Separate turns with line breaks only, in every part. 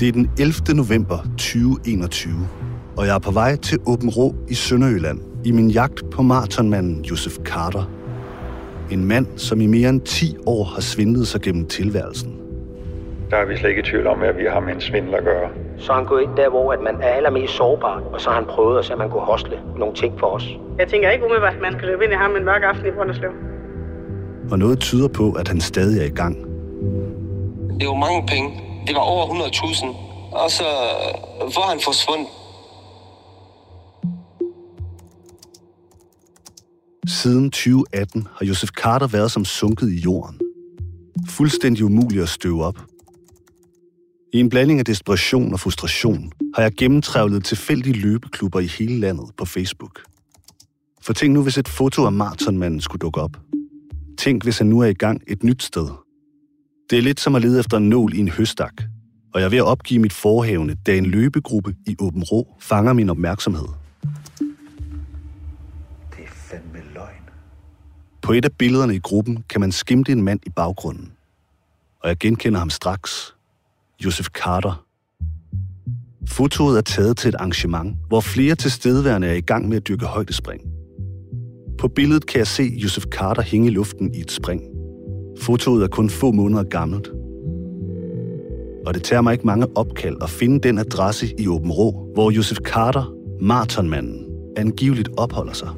Det er den 11. november 2021, og jeg er på vej til Åben Rå i Sønderjylland i min jagt på maratonmanden Josef Carter. En mand, som i mere end 10 år har svindlet sig gennem tilværelsen.
Der er vi slet ikke i tvivl om, at vi har med en svindel at gøre.
Så er han gået ind der, hvor at man er allermest sårbar, og så har han prøvet at se, at man kunne hostle nogle ting for os.
Jeg tænker ikke umiddelbart, at man skal løbe ind i ham en mørk aften i Brønderslev.
Og noget tyder på, at han stadig er i gang.
Det var mange penge. Det var over 100.000. Og så øh, var han forsvundet.
Siden 2018 har Josef Carter været som sunket i jorden. Fuldstændig umulig at støve op. I en blanding af desperation og frustration har jeg gennemtrævlet tilfældige løbeklubber i hele landet på Facebook. For tænk nu, hvis et foto af maratonmanden skulle dukke op. Tænk, hvis han nu er i gang et nyt sted. Det er lidt som at lede efter en nål i en høstak, og jeg er ved at opgive mit forhævne, da en løbegruppe i Åben Rå fanger min opmærksomhed.
Det er fandme løgn.
På et af billederne i gruppen kan man skimte en mand i baggrunden. Og jeg genkender ham straks. Josef Carter. Fotoet er taget til et arrangement, hvor flere tilstedeværende er i gang med at dyrke højdespring. På billedet kan jeg se Josef Carter hænge i luften i et spring. Fotoet er kun få måneder gammelt. Og det tager mig ikke mange opkald at finde den adresse i Åben Rå, hvor Josef Carter, maratonmanden, angiveligt opholder sig.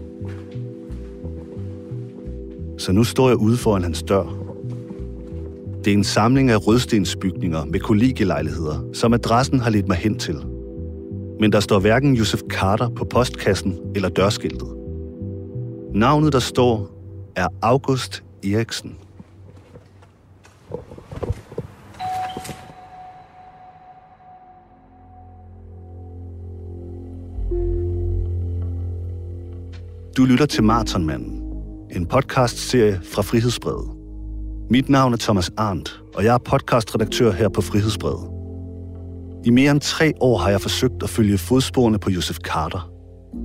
Så nu står jeg ude foran hans dør. Det er en samling af rødstensbygninger med kollegielejligheder, som adressen har ledt mig hen til. Men der står hverken Josef Carter på postkassen eller dørskiltet. Navnet, der står, er August Eriksen. Du lytter til Marathonmanden, en podcastserie fra Frihedsbrevet. Mit navn er Thomas Arndt, og jeg er podcastredaktør her på Frihedsbrevet. I mere end tre år har jeg forsøgt at følge fodsporene på Josef Carter.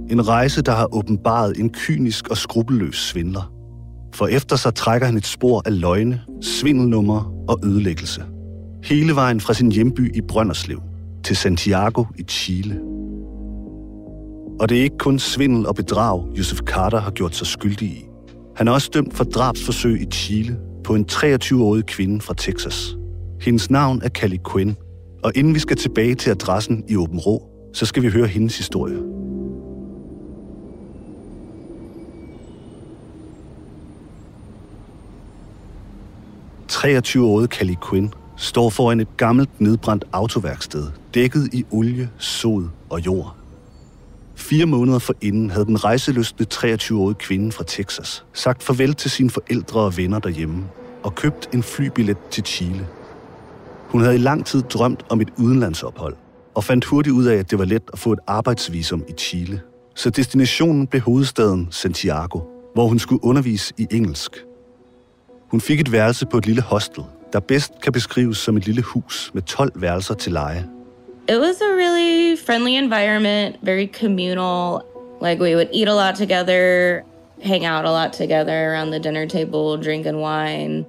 En rejse, der har åbenbaret en kynisk og skrupelløs svindler. For efter sig trækker han et spor af løgne, svindelnummer og ødelæggelse. Hele vejen fra sin hjemby i Brønderslev til Santiago i Chile. Og det er ikke kun svindel og bedrag, Josef Carter har gjort sig skyldig i. Han er også dømt for drabsforsøg i Chile på en 23-årig kvinde fra Texas. Hendes navn er Callie Quinn, og inden vi skal tilbage til adressen i Åben Rå, så skal vi høre hendes historie. – 23-årige Callie Quinn står foran et gammelt nedbrændt autoværksted, dækket i olie, sod og jord. Fire måneder forinden havde den rejselystne 23-årige kvinde fra Texas sagt farvel til sine forældre og venner derhjemme og købt en flybillet til Chile. Hun havde i lang tid drømt om et udenlandsophold og fandt hurtigt ud af, at det var let at få et arbejdsvisum i Chile. Så destinationen blev hovedstaden Santiago, hvor hun skulle undervise i engelsk. Hun fik et værelse på et lille hostel, der bedst kan beskrives som et lille hus med 12 værelser til leje.
It was a really friendly environment, very communal. Like we would eat a lot together, hang out a lot together around the dinner table, drinking wine.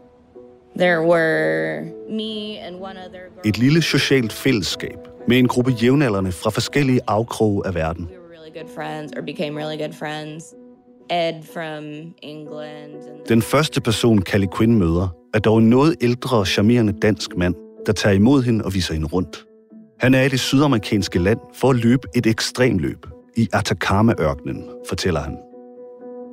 There were me and one other girl.
Et lille socialt fællesskab med en gruppe jævnaldrende fra forskellige afkroge af verden.
We were really good friends, or became really good friends. Ed from England. And
Den første person, Callie Quinn møder, er dog en noget ældre og charmerende dansk mand, der tager imod hende og viser hende rundt. Han er i det sydamerikanske land for at løbe et ekstremløb i Atacama-ørkenen, fortæller han.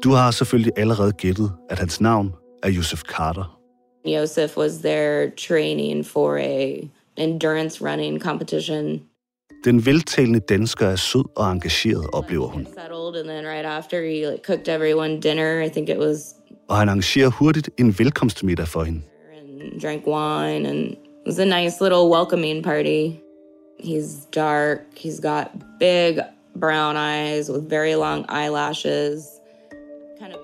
Du har selvfølgelig allerede gættet, at hans navn er Josef Carter.
Joseph was there training for a endurance running competition.
Den veltalende dansker er sød og engageret, oplever hun. Og han arrangerer hurtigt en velkomstmiddag for hende.
and drank wine and it was a nice little welcoming party. He's dark. He's got big brown eyes with very long eyelashes. Kind of.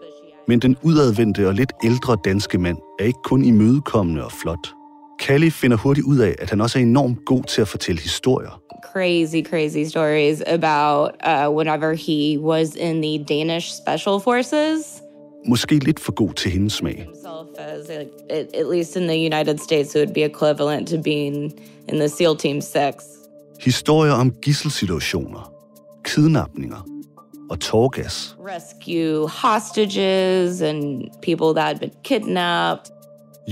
Men den udadvendte og lidt ældre danske mand er ikke kun imødekommende og flot. Callie finder hurtigt ud af, at han også er enormt god til at fortælle historier.
Crazy, crazy stories about uh, whenever he was in the Danish special forces.
måske lidt for god til hendes smag.
at least in the United States, it would be equivalent to being in the SEAL Team 6.
Historier om gisselsituationer, kidnapninger og tårgas.
Rescue hostages and people that had been kidnapped.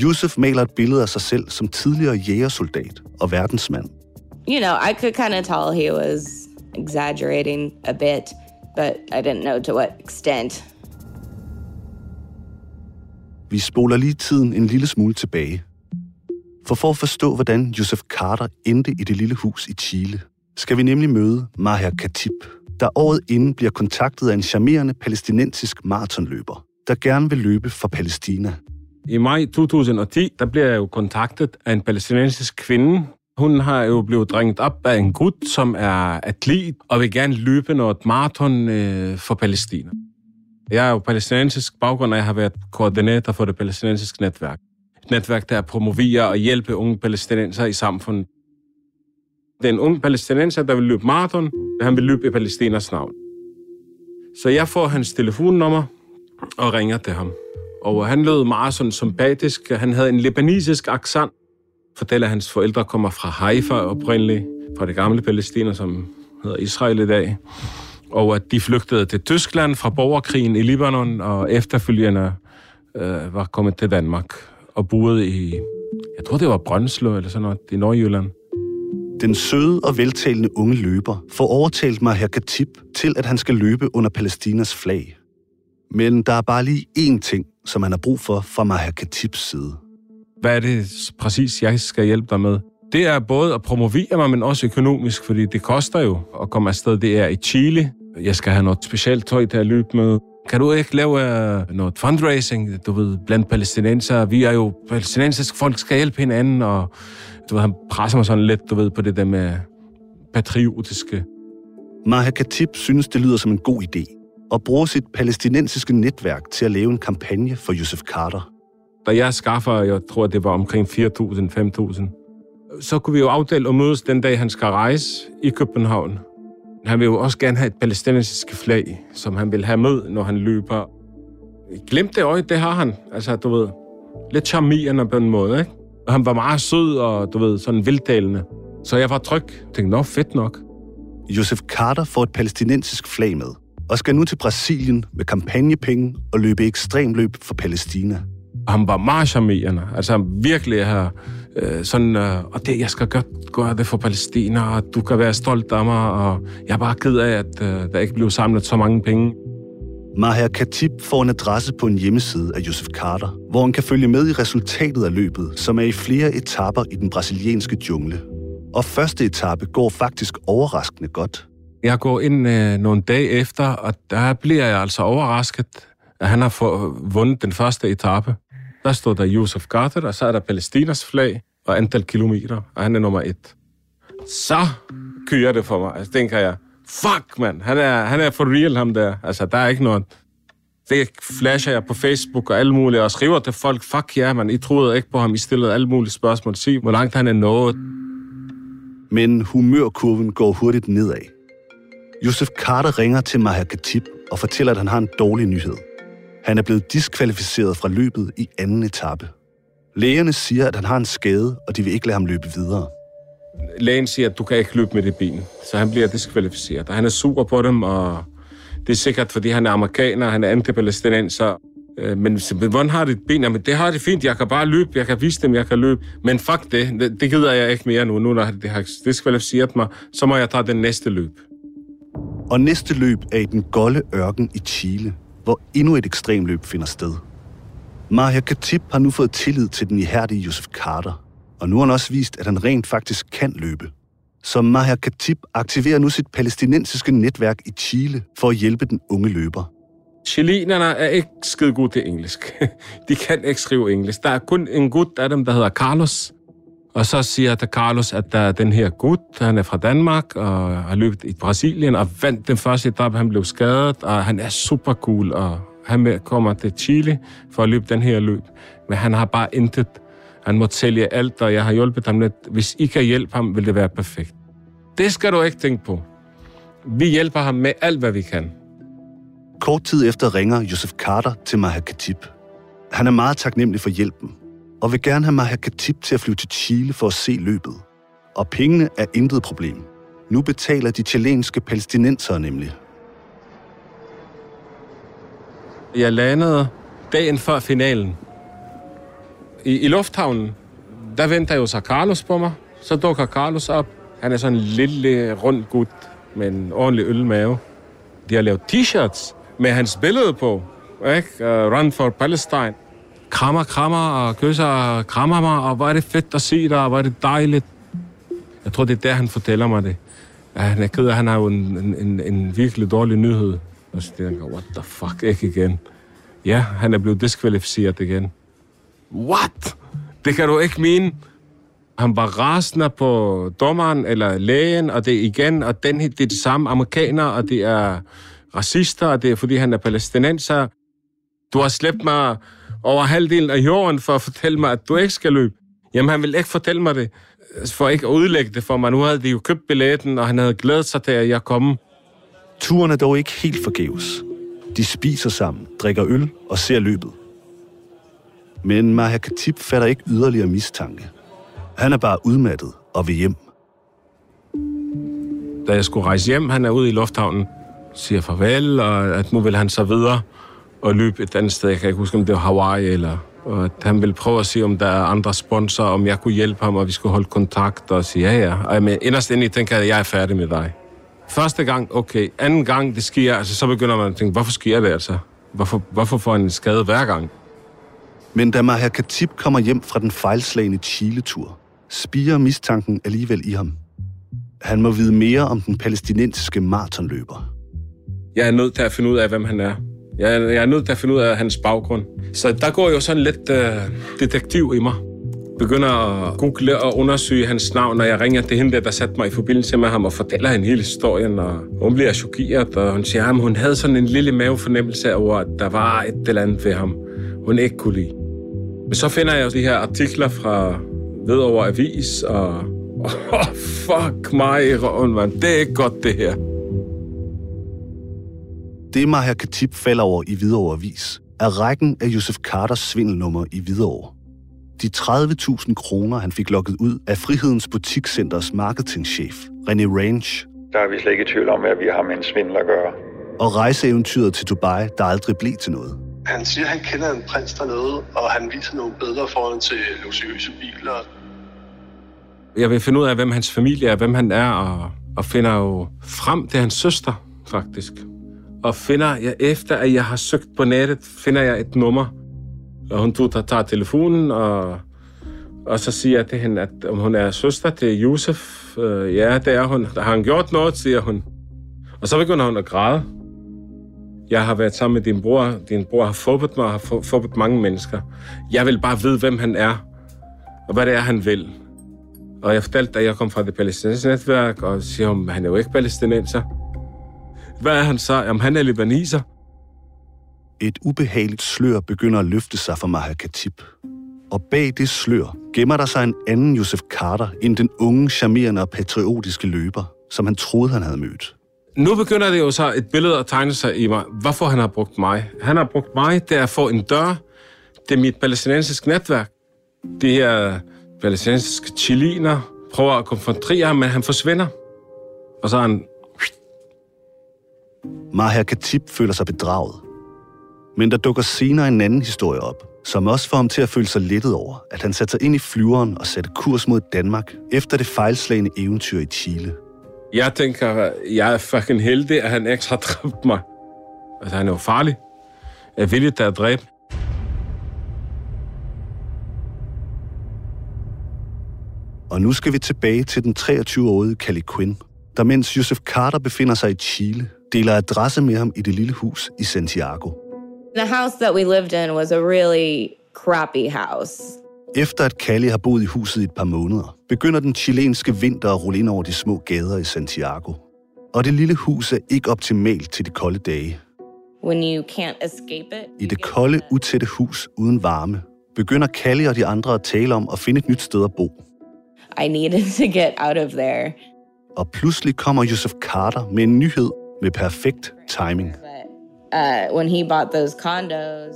Yusuf maler et billede af sig selv som tidligere jægersoldat og verdensmand.
You know, I could kind of tell he was exaggerating a bit, but I didn't know to what extent.
Vi spoler lige tiden en lille smule tilbage. For for at forstå, hvordan Joseph Carter endte i det lille hus i Chile, skal vi nemlig møde Maher Khatib, der året inden bliver kontaktet af en charmerende palæstinensisk maratonløber, der gerne vil løbe for Palæstina.
I maj 2010, der bliver jeg jo kontaktet af en palæstinensisk kvinde. Hun har jo blevet dringet op af en gut, som er atlet og vil gerne løbe noget maraton øh, for Palæstina. Jeg er jo palæstinensisk baggrund, og jeg har været koordinator for det palæstinensiske netværk. Netværk, der promoverer og hjælper unge palæstinenser i samfundet. Den unge palæstinenser, der vil løbe maraton. Han vil løbe i Palæstinas navn. Så jeg får hans telefonnummer og ringer til ham. Og han lød meget sådan sympatisk. Han havde en libanesisk accent. Fortæller, at hans forældre kommer fra Haifa oprindeligt, fra det gamle Palæstina, som hedder Israel i dag. Og at de flygtede til Tyskland fra borgerkrigen i Libanon, og efterfølgende øh, var kommet til Danmark og boede i, jeg tror det var Brøndslo eller sådan noget, i Nordjylland.
Den søde og veltalende unge løber får overtalt Maher Khatib til, at han skal løbe under Palæstinas flag. Men der er bare lige én ting, som han har brug for fra Maher Khatibs side.
Hvad er det præcis, jeg skal hjælpe dig med? Det er både at promovere mig, men også økonomisk, fordi det koster jo at komme afsted. Det er i Chile. Jeg skal have noget specielt tøj til at løbe med. Kan du ikke lave uh, noget fundraising, du ved, blandt palæstinenser? Vi er jo palæstinensiske folk, skal hjælpe hinanden, og du ved, han presser mig sådan lidt, du ved, på det der med patriotiske.
Maher Khatib synes, det lyder som en god idé, og bruger sit palæstinensiske netværk til at lave en kampagne for Joseph Carter.
Da jeg skaffer, jeg tror, det var omkring 4.000-5.000, så kunne vi jo aftale at mødes den dag, han skal rejse i København. Han vil jo også gerne have et palæstinensisk flag, som han vil have med, når han løber. Glem det øje, det har han. Altså, du ved, lidt charmerende på en måde, ikke? Og han var meget sød og, du ved, sådan vildtalende. Så jeg var tryg. Jeg tænkte, nå, fedt nok.
Joseph Carter får et palæstinensisk flag med, og skal nu til Brasilien med kampagnepenge og løbe ekstremløb for Palæstina.
Han var meget charmerende. Altså, han virkelig har øh, sådan, øh, og det, jeg skal godt gøre det for Palæstina, og du kan være stolt af mig, og jeg er bare ked af, at øh, der ikke blev samlet så mange penge.
Maher Khatib får en adresse på en hjemmeside af Joseph Carter, hvor han kan følge med i resultatet af løbet, som er i flere etapper i den brasilianske jungle. Og første etape går faktisk overraskende godt.
Jeg går ind øh, nogle dage efter, og der bliver jeg altså overrasket, at han har få, vundet den første etape. Der står der Josef Carter, og så er der Palæstinas flag og antal kilometer, og han er nummer et. Så kører det for mig. Altså, tænker jeg, fuck, mand, han er, han er for real, ham der. Altså, der er ikke noget... Det flasher jeg på Facebook og alle mulige, og skriver til folk, fuck ja, yeah, man, I troede ikke på ham, I stillede alle mulige spørgsmål. Sig, hvor langt han er nået.
Men humørkurven går hurtigt nedad. Josef Carter ringer til Maher Khatib og fortæller, at han har en dårlig nyhed. Han er blevet diskvalificeret fra løbet i anden etape. Lægerne siger, at han har en skade, og de vil ikke lade ham løbe videre.
Lægen siger, at du kan ikke løbe med det ben, så han bliver diskvalificeret. Og han er super på dem, og det er sikkert, fordi han er amerikaner, han er antipalæstinenser. Øh, Men hvordan har det ben? Jamen, det har det fint. Jeg kan bare løbe. Jeg kan vise dem, jeg kan løbe. Men fuck det. Det, det gider jeg ikke mere nu. Nu når det har diskvalificeret mig, så må jeg tage den næste løb.
Og næste løb er i den golde ørken i Chile, hvor endnu et ekstremløb finder sted. Maher Khatib har nu fået tillid til den ihærdige Josef Carter, og nu har han også vist, at han rent faktisk kan løbe. Så Maher Khatib aktiverer nu sit palæstinensiske netværk i Chile for at hjælpe den unge løber.
Chilenerne er ikke skide gode til engelsk. De kan ikke skrive engelsk. Der er kun en gut af dem, der hedder Carlos. Og så siger der Carlos, at der er den her gut, han er fra Danmark og har løbet i Brasilien og vandt den første etape, han blev skadet, og han er super cool, og han kommer til Chile for at løbe den her løb. Men han har bare intet. Han må sælge alt, og jeg har hjulpet ham lidt. Hvis I kan hjælpe ham, vil det være perfekt. Det skal du ikke tænke på. Vi hjælper ham med alt, hvad vi kan.
Kort tid efter ringer Josef Carter til Maher Khatib. Han er meget taknemmelig for hjælpen, og vil gerne have Maja Katip til at flyve til Chile for at se løbet. Og pengene er intet problem. Nu betaler de chilenske palæstinensere nemlig.
Jeg landede dagen før finalen. I, i lufthavnen, der venter jo så Carlos på mig. Så dukker Carlos op. Han er sådan en lille, rund gut med en ordentlig ølmave. De har lavet t-shirts med hans billede på. Ikke? Uh, Run for Palestine. Krammer, krammer og kysser og krammer mig, og hvor er det fedt at se dig, og hvor er det dejligt. Jeg tror, det er der, han fortæller mig det. Ja, han er ked af, han har jo en, en, en, en virkelig dårlig nyhed. Og så tænker jeg, what the fuck, ikke igen. Ja, han er blevet diskvalificeret igen. What? Det kan du ikke mene. Han var rasende på dommeren eller lægen, og det er igen, og den, det er de samme amerikanere, og det er racister, og det er fordi, han er palæstinenser. Du har slæbt mig over halvdelen af jorden for at fortælle mig, at du ikke skal løbe. Jamen, han vil ikke fortælle mig det, for ikke at udlægge det for mig. Nu havde de jo købt billetten, og han havde glædet sig til, at jeg kom.
Turen er dog ikke helt forgæves. De spiser sammen, drikker øl og ser løbet. Men Maher Khatib fatter ikke yderligere mistanke. Han er bare udmattet og vil hjem.
Da jeg skulle rejse hjem, han er ude i lufthavnen, siger farvel, og at nu vil han så videre og løbe et andet sted. Jeg kan ikke huske, om det var Hawaii, eller og at han vil prøve at se, om der er andre sponsorer, om jeg kunne hjælpe ham, og vi skulle holde kontakt og sige ja, ja. Og jeg inderst inde tænker jeg, at jeg er færdig med dig. Første gang, okay. Anden gang, det sker, altså, så begynder man at tænke, hvorfor sker det altså? Hvorfor, hvorfor får han en skade hver gang?
Men da Maher Khatib kommer hjem fra den fejlslagende Chile-tur, spiger mistanken alligevel i ham. Han må vide mere om den palæstinensiske maratonløber.
Jeg er nødt til at finde ud af, hvem han er. Jeg jeg er nødt til at finde ud af hans baggrund. Så der går jo sådan lidt øh, detektiv i mig. Begynder at google og undersøge hans navn, og jeg ringer til hende, der satte mig i forbindelse med ham og fortæller hende hele historien. Og hun bliver chokeret, og hun siger, at hun havde sådan en lille mavefornemmelse over, at der var et eller andet ved ham, hun ikke kunne lide. Men så finder jeg jo de her artikler fra Vedover Avis, og oh, fuck mig i røven, man. Det er ikke godt, det her.
Det Maher Khatib falder over i Hvidovre Avis, er rækken af Josef Carters svindelnummer i Hvidovre. De 30.000 kroner, han fik lukket ud af Frihedens Butikscenters marketingchef, René Range,
Der er vi slet ikke i tvivl om, at vi har med en svindel at gøre.
og rejseeventyret til Dubai, der aldrig blev til noget.
Han siger, at han kender en prins dernede, og han viser nogle billeder foran til luksuriøse biler.
Jeg vil finde ud af, hvem hans familie er, hvem han er, og, og finder jo frem til hans søster, faktisk. Og finder jeg, efter at jeg har søgt på nettet, finder jeg et nummer. Og hun tog, tager telefonen, og, og så siger jeg til hende, at om hun er søster til Josef. Øh, ja, det er hun. Har han gjort noget, siger hun. Og så begynder hun at græde. Jeg har været sammen med din bror. Din bror har fubbet mig og har fu- fubbet mange mennesker. Jeg vil bare vide, hvem han er, og hvad det er, han vil. Og jeg fortalte, at jeg kom fra det palæstinensiske netværk, og siger hun, han er jo ikke palæstinenser. Hvad er han så? Jamen, han er libaniser.
Et ubehageligt slør begynder at løfte sig for Maher Khatib. Og bag det slør gemmer der sig en anden Josef Carter end den unge, charmerende og patriotiske løber, som han troede, han havde mødt.
Nu begynder det jo så et billede at tegne sig i mig, hvorfor han har brugt mig. Han har brugt mig til at få en dør til mit palæstinensiske netværk. De her palæstinensiske chiliner prøver at konfrontere ham, men han forsvinder. Og så er han...
Maher Khatib føler sig bedraget. Men der dukker senere en anden historie op, som også får ham til at føle sig lettet over, at han satte sig ind i flyveren og satte kurs mod Danmark efter det fejlslagende eventyr i Chile.
Jeg tænker, jeg er fucking heldig, at han ikke har dræbt mig. Altså, han er jo farlig. Jeg er villig til at dræbe.
Og nu skal vi tilbage til den 23-årige Cali Quinn, der mens Joseph Carter befinder sig i Chile, deler adresse med ham i det lille hus i Santiago.
The house that we lived in was a really crappy house.
Efter at Cali har boet i huset i et par måneder, begynder den chilenske vinter at rulle ind over de små gader i Santiago. Og det lille hus er ikke optimalt til de kolde dage.
When you can't escape it.
I det kolde, utætte hus uden varme, begynder Cali og de andre at tale om at finde et nyt sted at bo.
I needed to get out of there.
Og pludselig kommer Joseph Carter med en nyhed med perfekt timing.
Uh.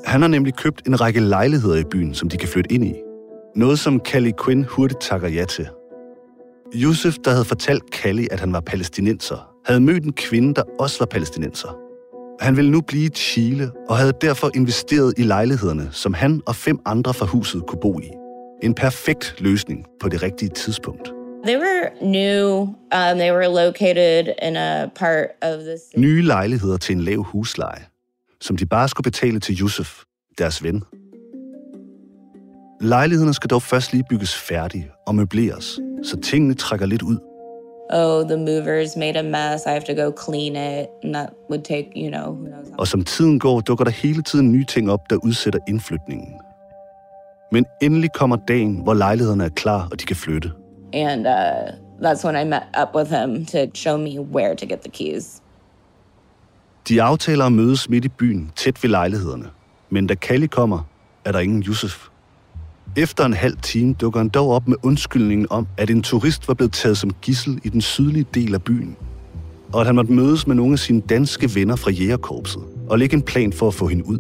Han har nemlig købt en række lejligheder i byen, som de kan flytte ind i. Noget, som Callie Quinn hurtigt takker ja til. Yusuf, der havde fortalt Callie, at han var palæstinenser, havde mødt en kvinde, der også var palæstinenser. Han ville nu blive i Chile og havde derfor investeret i lejlighederne, som han og fem andre fra huset kunne bo i. En perfekt løsning på det rigtige tidspunkt.
They were new. Um, they were located in a part of the city.
Nye lejligheder til en lav husleje, som de bare skulle betale til Yusuf, deres ven. Lejlighederne skal dog først lige bygges færdige og møbleres, så tingene trækker lidt ud.
Oh, the movers made a mess. I have to go clean it. And that would take, you know, who knows how
Og som tiden går, dukker der hele tiden nye ting op, der udsætter indflytningen. Men endelig kommer dagen, hvor lejlighederne er klar, og de kan flytte.
And uh, that's when I met up with him to show me where to get the keys.
De aftaler at mødes midt i byen, tæt ved lejlighederne. Men da Kali kommer, er der ingen Yusuf. Efter en halv time dukker han dog op med undskyldningen om, at en turist var blevet taget som gissel i den sydlige del af byen. Og at han måtte mødes med nogle af sine danske venner fra jægerkorpset og lægge en plan for at få hende ud.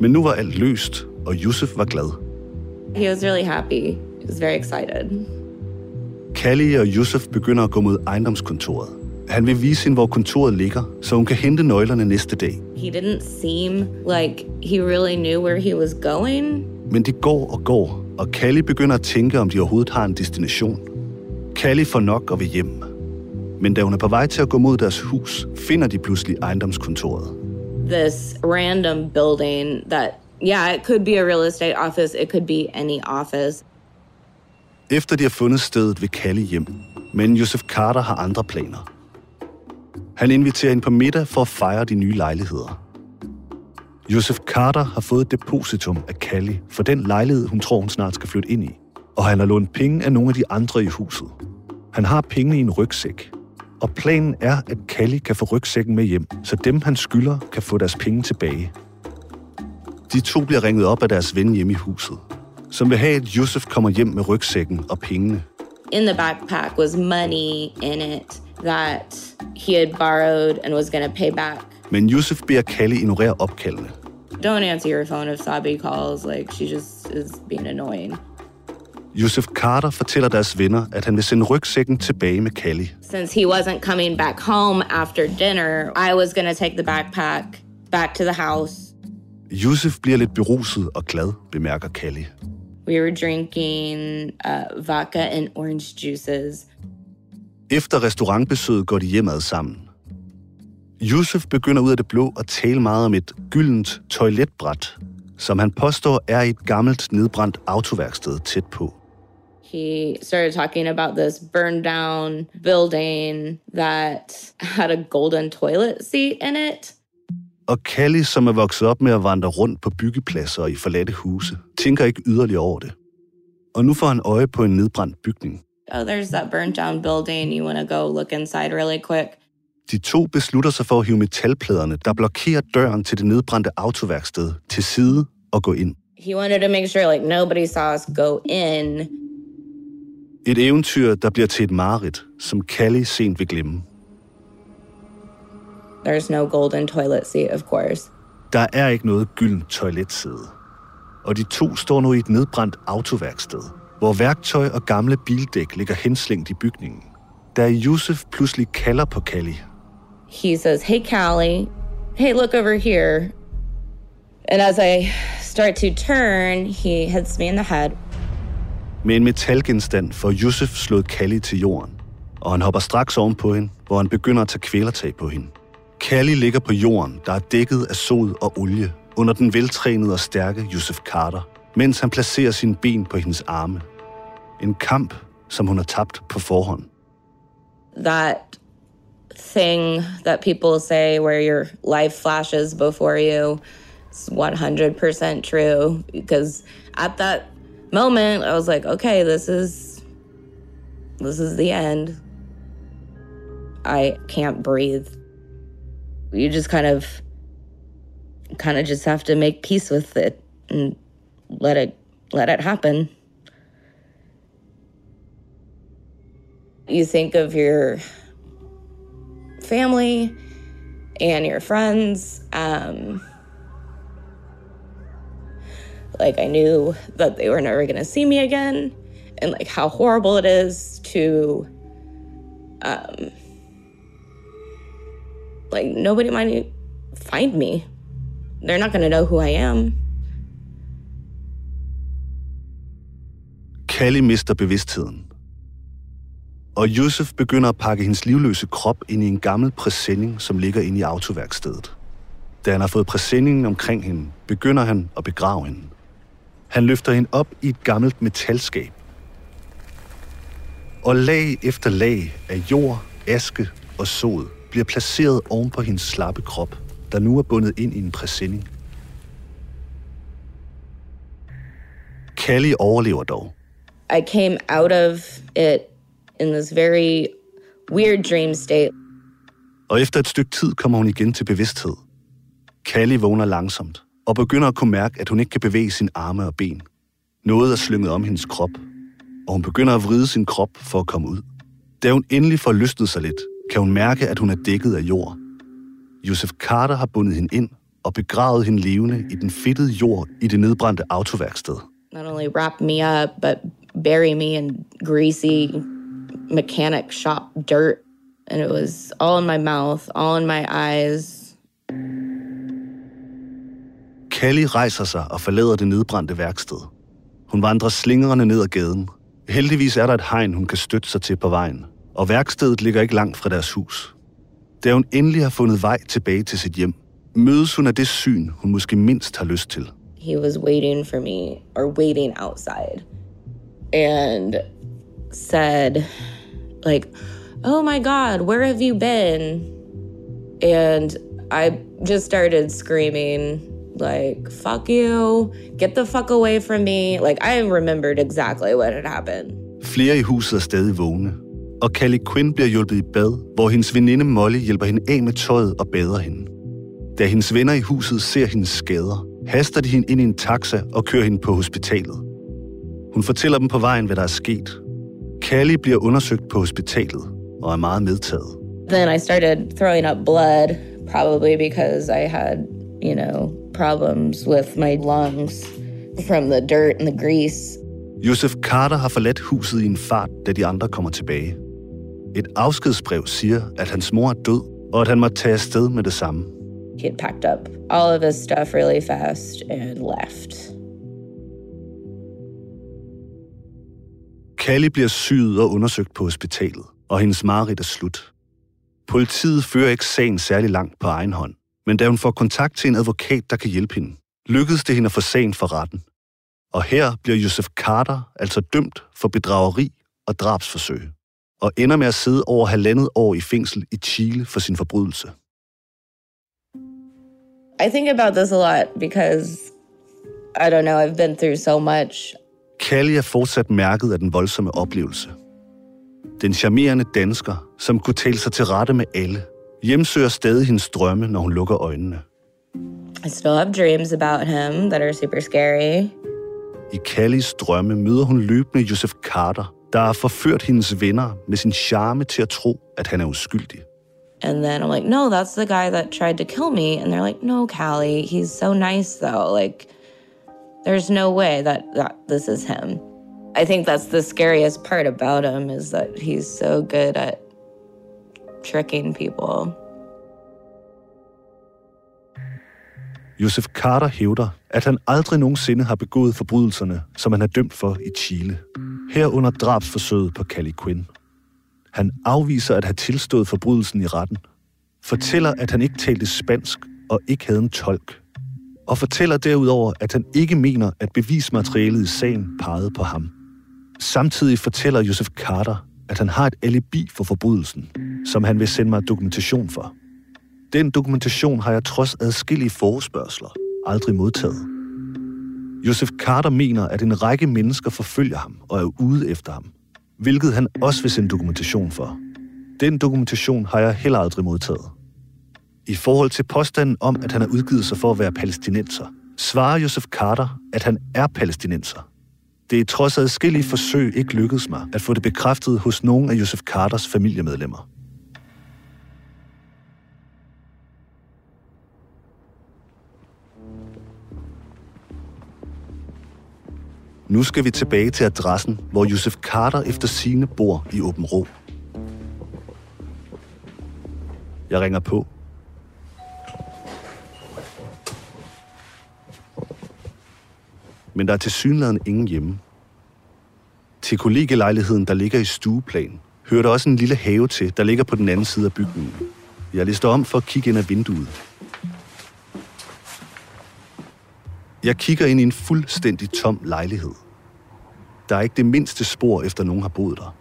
Men nu var alt løst, og Yusuf var glad.
He was really happy. He was very excited.
Callie og Yusuf begynder at gå mod ejendomskontoret. Han vil vise hende, hvor kontoret ligger, så hun kan hente nøglerne næste dag.
He didn't seem like he really knew where he was going.
Men de går og går, og Callie begynder at tænke, om de overhovedet har en destination. Callie får nok og vil hjem. Men da hun er på vej til at gå mod deres hus, finder de pludselig ejendomskontoret.
This random building that, yeah, it could be a real estate office, it could be any office.
Efter de har fundet stedet, vil Kalle hjem. Men Joseph Carter har andre planer. Han inviterer hende på middag for at fejre de nye lejligheder. Joseph Carter har fået et depositum af Kalle for den lejlighed, hun tror, hun snart skal flytte ind i. Og han har lånt penge af nogle af de andre i huset. Han har pengene i en rygsæk. Og planen er, at Kalle kan få rygsækken med hjem, så dem, han skylder, kan få deres penge tilbage. De to bliver ringet op af deres ven hjemme i huset, som vil have, at Joseph kommer hjem med rygsækken og pengene.
In the backpack was money in it that he had borrowed and was going to pay back.
Men Joseph beder Callie ignorere opkaldene.
Don't answer your phone if Sabi calls. Like, she just is being annoying.
Joseph Carter fortæller deres venner, at han vil sende rygsækken tilbage med Callie.
Since he wasn't coming back home after dinner, I was going to take the backpack back to the house.
Joseph bliver lidt beruset og glad, bemærker Callie.
We were drinking uh, vodka and orange juices.
Efter restaurantbesøget går de hjemad sammen. Yusuf begynder ud af det blå at tale meget om et gyldent toiletbræt, som han påstår er et gammelt nedbrændt autoværksted tæt på.
He started talking about this burned down building that had a golden toilet seat in it.
Og Callie, som er vokset op med at vandre rundt på byggepladser og i forladte huse, tænker ikke yderligere over det. Og nu får han øje på en nedbrændt bygning.
Oh, there's that burnt down building. You want to go look inside really quick.
De to beslutter sig for at hive metalpladerne, der blokerer døren til det nedbrændte autoværksted, til side og gå ind.
He wanted to make sure like nobody saw us go in.
Et eventyr, der bliver til et mareridt, som Callie sent vil glemme.
There's no golden toilet seat, of course.
Der er ikke noget gyldent toiletsæde. Og de to står nu i et nedbrændt autoværksted, hvor værktøj og gamle bildæk ligger henslængt i bygningen. Da Yusuf pludselig kalder på Callie,
He says, Hey, Callie. Hey, look over here. And as I start to turn, he hits me in the head.
Med en metalgenstand får Yusuf slået Callie til jorden, og han hopper straks ovenpå hende, hvor han begynder at tage kvælertag på hende. Callie ligger på jorden, der er dækket af sod og olie, under den veltrænede og stærke Joseph Carter, mens han placerer sine ben på hendes arme. En kamp, som hun har tabt på forhånd.
That thing that people say where your life flashes before you is 100% true. Because at that moment, I was like, okay, this is this is the end. I can't breathe. You just kind of kind of just have to make peace with it and let it let it happen. You think of your family and your friends Um, like I knew that they were never to see me again and like how horrible it is to um like nobody might find me. They're not going to know who I am.
Callie mister bevidstheden. Og Josef begynder at pakke hendes livløse krop ind i en gammel præsending, som ligger inde i autoværkstedet. Da han har fået præsendingen omkring hende, begynder han at begrave hende. Han løfter hende op i et gammelt metalskab. Og lag efter lag af jord, aske og sod bliver placeret oven på hendes slappe krop, der nu er bundet ind i en præsending. Callie overlever dog.
I came out of it in this very weird dream state.
Og efter et stykke tid kommer hun igen til bevidsthed. Callie vågner langsomt og begynder at kunne mærke, at hun ikke kan bevæge sine arme og ben. Noget er slynget om hendes krop, og hun begynder at vride sin krop for at komme ud. Da hun endelig får løsnet sig lidt, kan hun mærke, at hun er dækket af jord. Joseph Carter har bundet hende ind og begravet hende levende i den fedtede jord i det nedbrændte autoværksted.
Not only wrap me up, but bury me in greasy mechanic shop dirt. And it was all in my mouth, all in my eyes.
Callie rejser sig og forlader det nedbrændte værksted. Hun vandrer slingrende ned ad gaden. Heldigvis er der et hegn, hun kan støtte sig til på vejen, og værkstedet ligger ikke langt fra deres hus. Da hun endelig har fundet vej tilbage til sit hjem, mødes hun af det syn, hun måske mindst har lyst til.
He was waiting for me, or waiting outside, and said, like, oh my God, where have you been? And I just started screaming, like, fuck you, get the fuck away from me. Like, I remembered exactly what had happened.
Flere i huset er stadig vågne, og Callie Quinn bliver hjulpet i bad, hvor hendes veninde Molly hjælper hende af med tøjet og bader hende. Da hendes venner i huset ser hendes skader, haster de hende ind i en taxa og kører hende på hospitalet. Hun fortæller dem på vejen, hvad der er sket. Callie bliver undersøgt på hospitalet og er meget medtaget.
Then I started throwing up blood, probably because I had, you know, problems with my lungs from the dirt and the grease.
Joseph Carter har forladt huset i en fart, da de andre kommer tilbage. Et afskedsbrev siger, at hans mor er død, og at han må tage afsted med det samme.
He had packed up all of his stuff really fast and left.
Callie bliver syet og undersøgt på hospitalet, og hendes mareridt er slut. Politiet fører ikke sagen særlig langt på egen hånd, men da hun får kontakt til en advokat, der kan hjælpe hende, lykkedes det hende at få sagen for retten. Og her bliver Joseph Carter altså dømt for bedrageri og drabsforsøg, og ender med at sidde over halvandet år i fængsel i Chile for sin forbrydelse.
I think about this a lot because I don't know, I've been through so much.
Callie er fortsat mærket af den voldsomme oplevelse. Den charmerende dansker, som kunne tale sig til rette med alle, hjemsøger stadig hendes drømme, når hun lukker øjnene.
I still have dreams about him that are super scary.
I Callies drømme møder hun løbende Joseph Carter, der har forført hendes venner med sin charme til at tro, at han er uskyldig.
And then I'm like, no, that's the guy that tried to kill me. And they're like, no, Callie, he's so nice though. Like, there's no way that, that this is him. I think that's the scariest part about him is that he's so good at tricking people.
Joseph Carter hævder, at han aldrig nogensinde har begået forbrydelserne, som han er dømt for i Chile. Herunder drabsforsøget på Callie Quinn. Han afviser at have tilstået forbrydelsen i retten. Fortæller, at han ikke talte spansk og ikke havde en tolk. Og fortæller derudover, at han ikke mener, at bevismaterialet i sagen pegede på ham. Samtidig fortæller Joseph Carter, at han har et alibi for forbrydelsen, som han vil sende mig dokumentation for. Den dokumentation har jeg trods adskillige forespørgseler aldrig modtaget. Joseph Carter mener, at en række mennesker forfølger ham og er ude efter ham, hvilket han også vil sende dokumentation for. Den dokumentation har jeg heller aldrig modtaget. I forhold til påstanden om, at han har udgivet sig for at være palæstinenser, svarer Joseph Carter, at han er palæstinenser. Det er trods adskillige forsøg ikke lykkedes mig at få det bekræftet hos nogen af Joseph Carters familiemedlemmer. Nu skal vi tilbage til adressen, hvor Josef Carter efter sine bor i Åben Rå. Jeg ringer på. Men der er til synligheden ingen hjemme. Til kollegelejligheden, der ligger i stueplan, hører der også en lille have til, der ligger på den anden side af bygningen. Jeg lister om for at kigge ind ad vinduet. Jeg kigger ind i en fuldstændig tom lejlighed. Der er ikke det mindste spor, efter nogen har boet der.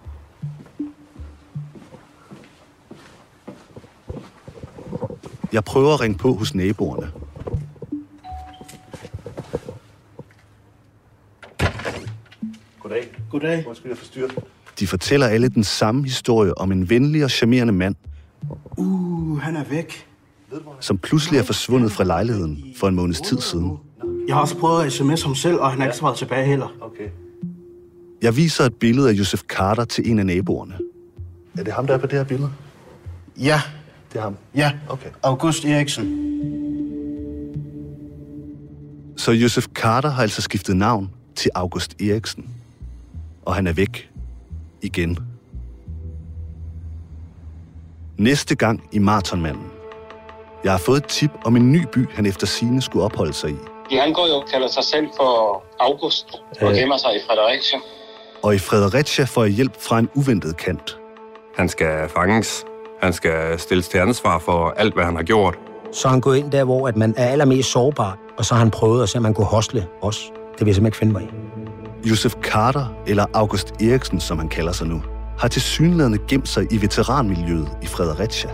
Jeg prøver at ringe på hos naboerne. Goddag.
Goddag.
Undskyld, jeg forstyrrer. De fortæller alle den samme historie om en venlig og charmerende mand,
Uh, han er væk.
som pludselig er forsvundet fra lejligheden for en måneds tid siden.
Jeg har også prøvet at sms ham selv, og han er ikke svaret tilbage heller.
Okay. Jeg viser et billede af Josef Carter til en af naboerne. Er det ham, der er på det her billede?
Ja,
Det er ham.
ja.
Okay.
August Eriksen.
Så Josef Carter har altså skiftet navn til August Eriksen. Og han er væk. Igen. Næste gang i Marathonmanden. Jeg har fået et tip om en ny by, han efter sine skulle opholde sig i.
Ja, han går jo og kalder sig selv for August og gemmer sig i Fredericia.
Og i Fredericia får jeg hjælp fra en uventet kant.
Han skal fanges. Han skal stilles til ansvar for alt, hvad han har gjort.
Så han gået ind der, hvor at man er allermest sårbar, og så har han prøvet at se, om man kunne hostle os. Det vil jeg simpelthen ikke finde mig i.
Josef Carter, eller August Eriksen, som han kalder sig nu, har til synlædende gemt sig i veteranmiljøet i Fredericia.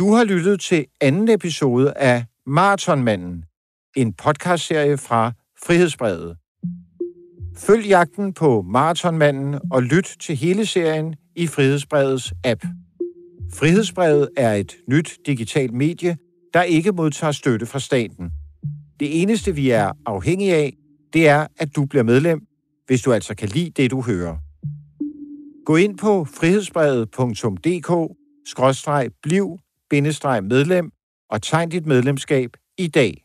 Du har lyttet til anden episode af Marathonmanden, en podcastserie fra Frihedsbrevet. Følg jagten på Marathonmanden og lyt til hele serien i Frihedsbrevets app. Frihedsbrevet er et nyt digitalt medie, der ikke modtager støtte fra staten. Det eneste, vi er afhængige af, det er, at du bliver medlem, hvis du altså kan lide det, du hører. Gå ind på frihedsbrevet.dk-bliv medlem og tegn dit medlemskab i dag.